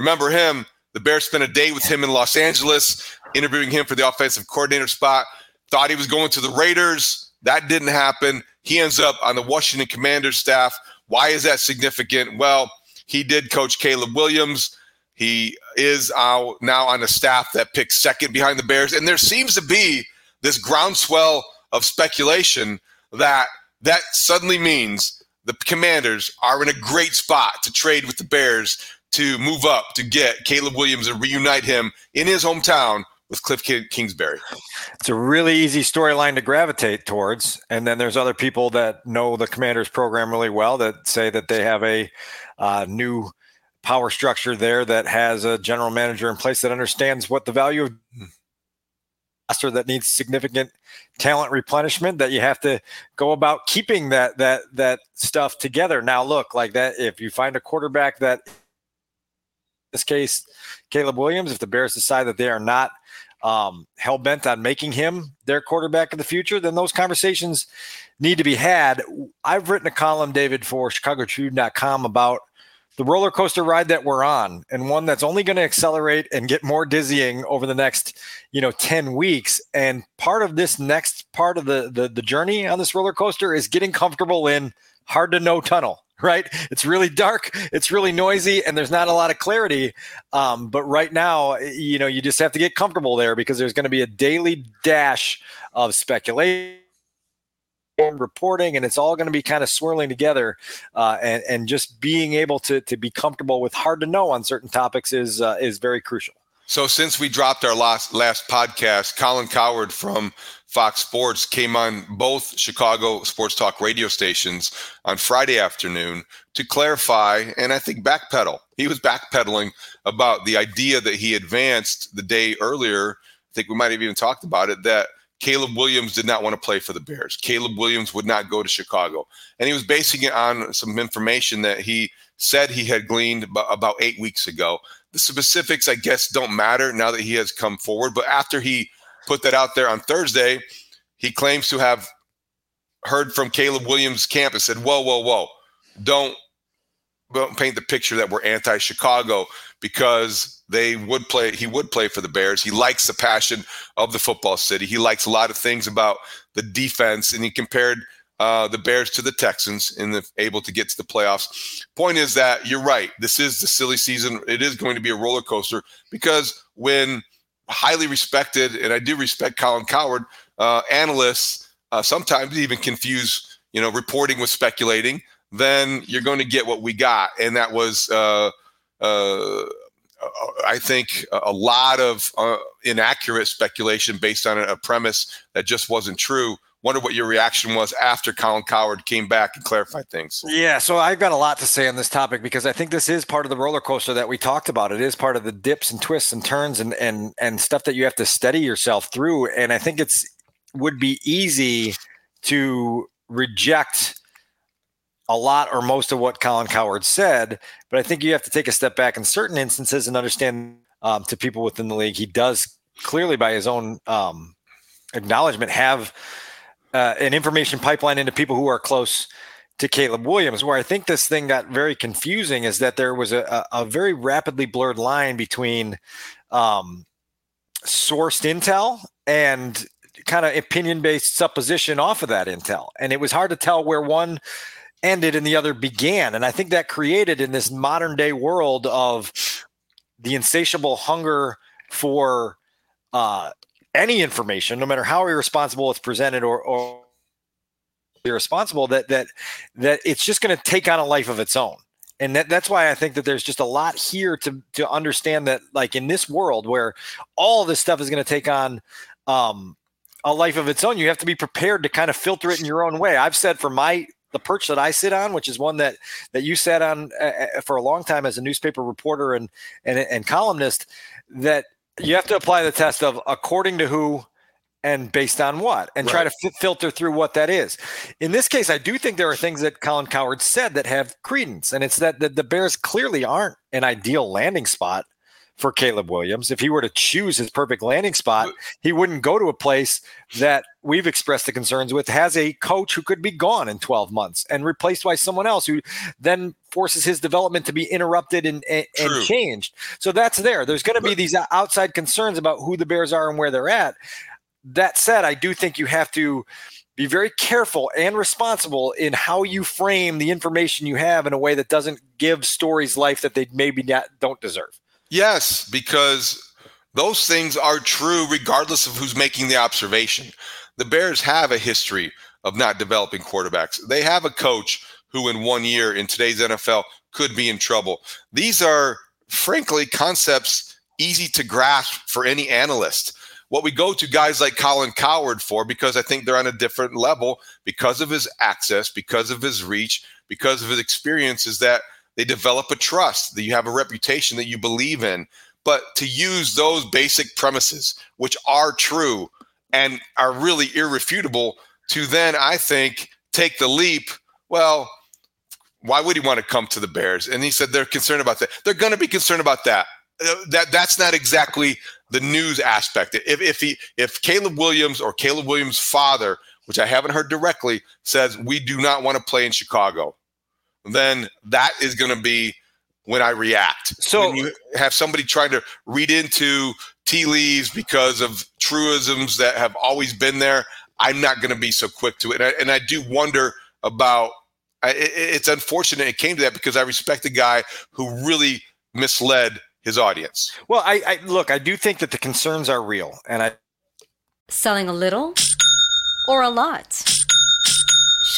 Remember him? The Bears spent a day with him in Los Angeles, interviewing him for the offensive coordinator spot. Thought he was going to the Raiders. That didn't happen. He ends up on the Washington Commanders staff. Why is that significant? Well, he did coach Caleb Williams. He is now on a staff that picks second behind the Bears. And there seems to be this groundswell of speculation that that suddenly means the Commanders are in a great spot to trade with the Bears to move up to get Caleb Williams and reunite him in his hometown with Kliff Kingsbury. It's a really easy storyline to gravitate towards. And then there's other people that know the Commanders program really well that say that they have a uh, new power structure there that has a general manager in place that understands what the value of roster that needs significant talent replenishment that you have to go about keeping that that that stuff together. Now look, like that if you find a quarterback that this case, Caleb Williams, if the Bears decide that they are not um, hell bent on making him their quarterback of the future, then those conversations need to be had. I've written a column, David, for ChicagoTribune.com about the roller coaster ride that we're on, and one that's only going to accelerate and get more dizzying over the next, you know, ten weeks. And part of this next part of the the, the journey on this roller coaster is getting comfortable in hard to know tunnel right? It's really dark, it's really noisy, and there's not a lot of clarity. Um, but right now, you know, you just have to get comfortable there because there's going to be a daily dash of speculation reporting and it's all going to be kind of swirling together uh, and, and just being able to, to be comfortable with hard to know on certain topics is uh, is very crucial so since we dropped our last last podcast, Colin Cowherd from Fox Sports came on both Chicago sports talk radio stations on Friday afternoon to clarify and I think backpedal. He was backpedaling about the idea that he advanced the day earlier. I think we might have even talked about it that Caleb Williams did not want to play for the Bears. Caleb Williams would not go to Chicago. And he was basing it on some information that he said he had gleaned about eight weeks ago. The specifics, I guess, don't matter now that he has come forward. But after he put that out there on Thursday, he claims to have heard from Caleb Williams' camp and said, Whoa, whoa, whoa, don't, don't paint the picture that we're anti Chicago because they would play, he would play for the Bears. He likes the passion of the football city. He likes a lot of things about the defense, and he compared uh, the Bears to the Texans and the, able to get to the playoffs. Point is that you're right. This is the silly season. It is going to be a roller coaster because when highly respected, and I do respect Colin Cowherd, uh, analysts uh, sometimes even confuse, you know, reporting with speculating. Then you're going to get what we got, and that was uh, uh, I think a lot of uh, inaccurate speculation based on a premise that just wasn't true. Wonder what your reaction was after Colin Cowherd came back and clarified things. Yeah, so I've got a lot to say on this topic because I think this is part of the roller coaster that we talked about. It is part of the dips and twists and turns and and and stuff that you have to steady yourself through. And I think it's would be easy to reject a lot or most of what Colin Cowherd said, but I think you have to take a step back in certain instances and understand um, to people within the league, he does clearly, by his own um, acknowledgement, have uh, an information pipeline into people who are close to Caleb Williams. Where I think this thing got very confusing is that there was a, a very rapidly blurred line between um, sourced intel and kind of opinion based supposition off of that intel. And it was hard to tell where one ended and the other began. And I think that created in this modern day world of the insatiable hunger for uh, any information, no matter how irresponsible it's presented or, or irresponsible, that that that it's just going to take on a life of its own. And that, that's why I think that there's just a lot here to to understand that, like in this world where all this stuff is going to take on um, a life of its own, you have to be prepared to kind of filter it in your own way. I've said for my the perch that I sit on, which is one that that you sat on uh, uh, for a long time as a newspaper reporter and, and and columnist, that you have to apply the test of according to who and based on what and right. try to f- filter through what that is in this case i do think there are things that colin cowherd said that have credence and it's that the, the bears clearly aren't an ideal landing spot for Caleb Williams. If he were to choose his perfect landing spot, he wouldn't go to a place that we've expressed the concerns with has a coach who could be gone in 12 months and replaced by someone else who then forces his development to be interrupted and, and, and changed. So that's there. There's going to be these outside concerns about who the Bears are and where they're at. That said, I do think you have to be very careful and responsible in how you frame the information you have in a way that doesn't give stories life that they maybe not, don't deserve. Yes, because those things are true regardless of who's making the observation. The Bears have a history of not developing quarterbacks. They have a coach who, in one year in today's NFL, could be in trouble. These are, frankly, concepts easy to grasp for any analyst. What we go to guys like Colin Cowherd for, because I think they're on a different level, because of his access, because of his reach, because of his experience, is that they develop a trust that you have a reputation that you believe in. But to use those basic premises, which are true and are really irrefutable, to then, I think, take the leap. Well, why would he want to come to the Bears? And he said they're concerned about that. They're going to be concerned about that. Uh, that that's not exactly the news aspect. If if he if Caleb Williams or Caleb Williams' father, which I haven't heard directly, says we do not want to play in Chicago, then that is going to be when I react. So when you have somebody trying to read into tea leaves because of truisms that have always been there, I'm not going to be so quick to it. And I, and I do wonder about. it, it's unfortunate it came to that because I respect the guy who really misled his audience. Well, I, I look. I do think that the concerns are real, and I selling a little or a lot.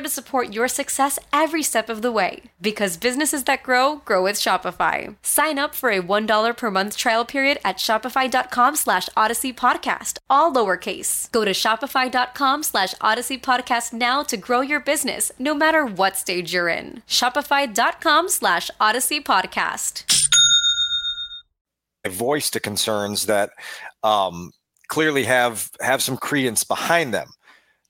to support your success every step of the way. Because businesses that grow, grow with Shopify. Sign up for a $1 per month trial period at shopify.com slash odyssey podcast all lowercase. Go to shopify.com slash odyssey podcast now to grow your business no matter what stage you're in. Shopify.com slash odyssey podcast. A voice to concerns that um, clearly have have some credence behind them.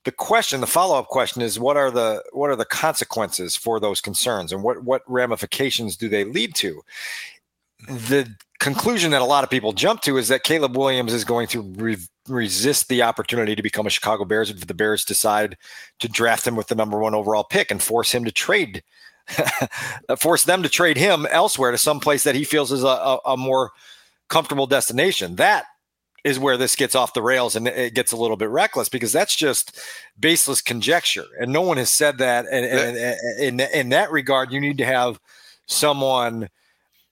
The question, the follow up question, is what are the what are the consequences for those concerns, and what what ramifications do they lead to? The conclusion that a lot of people jump to is that Caleb Williams is going to re- resist the opportunity to become a Chicago Bears if the Bears decide to draft him with the number one overall pick and force him to trade, force them to trade him elsewhere to some place that he feels is a, a, a more comfortable destination. That is where this gets off the rails and it gets a little bit reckless because that's just baseless conjecture. And no one has said that. And, in, in that regard, you need to have someone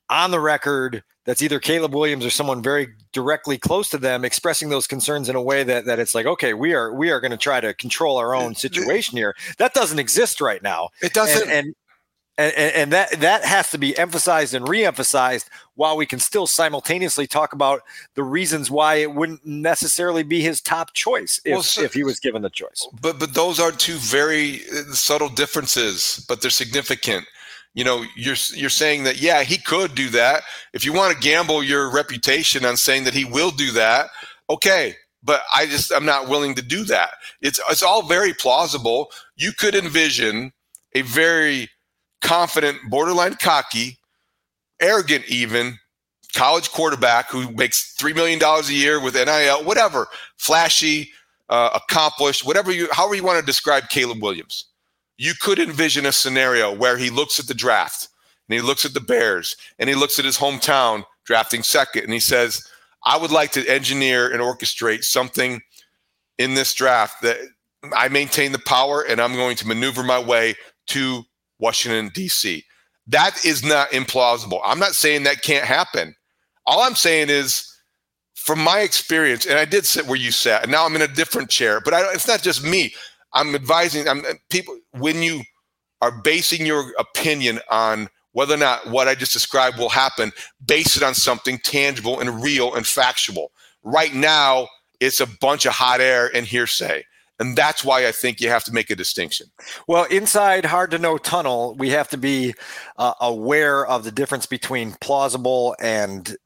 on the record that's either Caleb Williams or someone very directly close to them expressing those concerns in a way that that it's like okay we are we are going to try to control our own situation here that doesn't exist right now it doesn't and, and and, and that that has to be emphasized and re-emphasized while we can still simultaneously talk about the reasons why it wouldn't necessarily be his top choice if, well, so, if he was given the choice. But but those are two very uh, subtle differences but they're significant. You know you're you're saying that yeah he could do that. If you want to gamble your reputation on saying that he will do that okay but i just i'm not willing to do that. It's it's all very plausible. You could envision a very confident borderline cocky arrogant even college quarterback who makes $3 million a year with nil whatever flashy uh, accomplished whatever you however you want to describe caleb williams. You could envision a scenario where he looks at the draft and he looks at the Bears and he looks at his hometown drafting second and he says, I would like to engineer and orchestrate something in this draft that I maintain the power and I'm going to maneuver my way to Washington, D.C. That is not implausible. I'm not saying that can't happen. All I'm saying is, from my experience, and I did sit where you sat, and now I'm in a different chair, but I, it's not just me. I'm advising I'm, uh, people when you are basing your opinion on whether or not what I just described will happen, base it on something tangible and real and factual. Right now, it's a bunch of hot air and hearsay. And that's why I think you have to make a distinction. Well, inside Hard to Know Tunnel, we have to be uh, aware of the difference between plausible and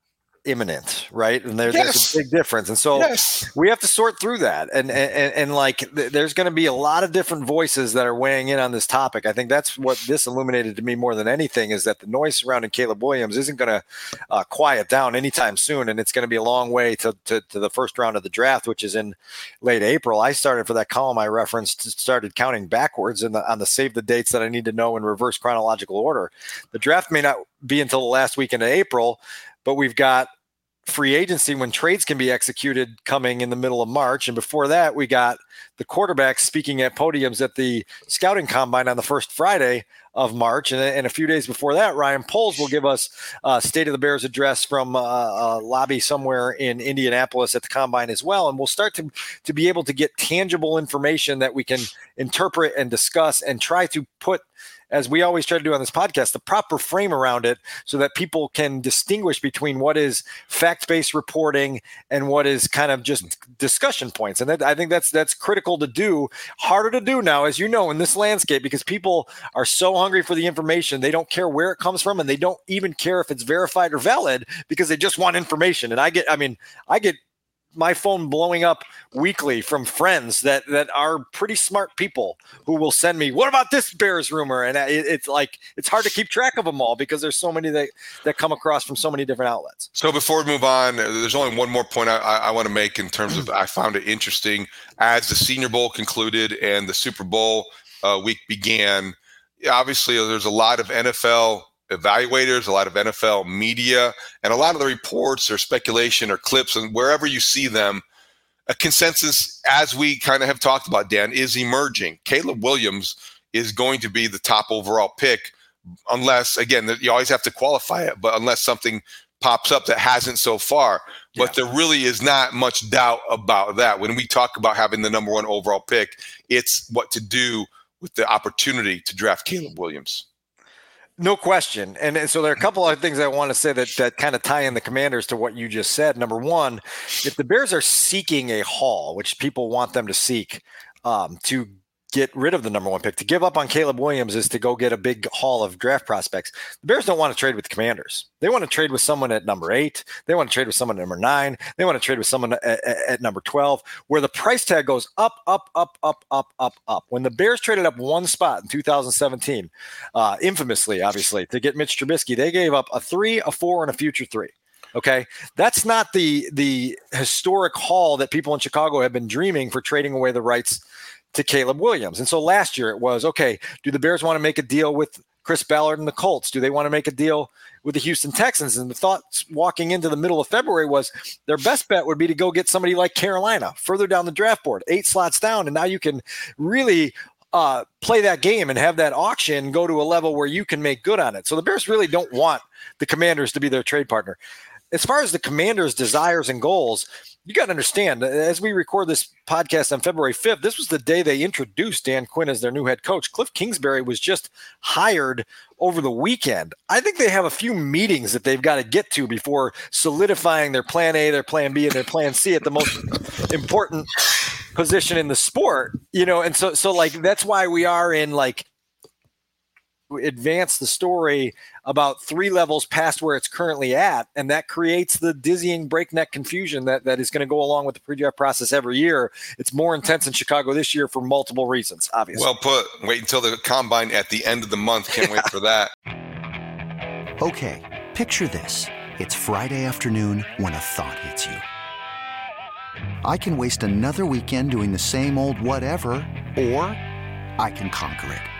imminent, right? And there, yes. there's a big difference. And so yes. we have to sort through that. And and, and like th- there's going to be a lot of different voices that are weighing in on this topic. I think that's what this illuminated to me more than anything is that the noise surrounding Caleb Williams isn't going to uh, quiet down anytime soon. And it's going to be a long way to, to, to, the first round of the draft, which is in late April. I started for that column I referenced, started counting backwards in the, on the save the dates that I need to know in reverse chronological order. The draft may not be until the last weekend of April but we've got free agency when trades can be executed coming in the middle of March. And before that, we got the quarterbacks speaking at podiums at the scouting combine on the first Friday of March. And, and a few days before that, Ryan Poles will give us a State of the Bears address from uh, a lobby somewhere in Indianapolis at the combine as well. And we'll start to, to be able to get tangible information that we can interpret and discuss and try to put as we always try to do on this podcast, the proper frame around it so that people can distinguish between what is fact based reporting and what is kind of just discussion points. And that, I think that's that's critical to do. Harder to do now, as you know, in this landscape because people are so hungry for the information they don't care where it comes from and they don't even care if it's verified or valid because they just want information. And I get, I mean, I get my phone blowing up weekly from friends that that are pretty smart people who will send me what about this bears rumor? And it, it's like it's hard to keep track of them all because there's so many that that come across from so many different outlets. So before we move on there's only one more point i, I want to make in terms of i found it interesting. As the senior bowl concluded and the super bowl uh, week began obviously there's a lot of nfl evaluators, a lot of NFL media, and a lot of the reports or speculation or clips, and wherever you see them, a consensus, as we kind of have talked about, Dan, is emerging. Caleb Williams is going to be the top overall pick, unless, again, you always have to qualify it, but unless something pops up that hasn't so far. But yeah. there really is not much doubt about that. When we talk about having the number one overall pick, it's what to do with the opportunity to draft Caleb Williams. No question. And, and, so there are a couple of things I want to say that, that kind of tie in the commanders to what you just said. Number one, if the Bears are seeking a haul, which people want them to seek, um, to get rid of the number one pick. To give up on Caleb Williams is to go get a big haul of draft prospects. The Bears don't want to trade with the Commanders. They want to trade with someone at number eight. They want to trade with someone at number nine. They want to trade with someone at, at, number 12, where the price tag goes up, up, up, up, up, up, up. When the Bears traded up one spot in 2017, uh, infamously, obviously, to get Mitch Trubisky, they gave up a three, a four, and a future three. Okay, that's not the the historic haul that people in Chicago have been dreaming for trading away the rights to Caleb Williams. And so last year it was okay, do the Bears want to make a deal with Chris Ballard and the Colts? Do they want to make a deal with the Houston Texans? And the thoughts walking into the middle of February was their best bet would be to go get somebody like Carolina further down the draft board, eight slots down. And now you can really uh, play that game and have that auction go to a level where you can make good on it. So the Bears really don't want the Commanders to be their trade partner. As far as the Commanders' desires and goals, you got to understand, as we record this podcast on February 5th, this was the day they introduced Dan Quinn as their new head coach. Kliff Kingsbury was just hired over the weekend. I think they have a few meetings that they've got to get to before solidifying their plan A, their plan B, and their plan C at the most important position in the sport. You know, and so so like that's why we are in like advance the story about three levels past where it's currently at, and that creates the dizzying breakneck confusion that, that is going to go along with the pre-draft process every year. It's more intense in Chicago this year for multiple reasons, obviously. Well put. Wait until the combine at the end of the month. Can't yeah. wait for that. Okay, picture this: it's Friday afternoon when a thought hits you. I can waste another weekend doing the same old whatever, or I can conquer it.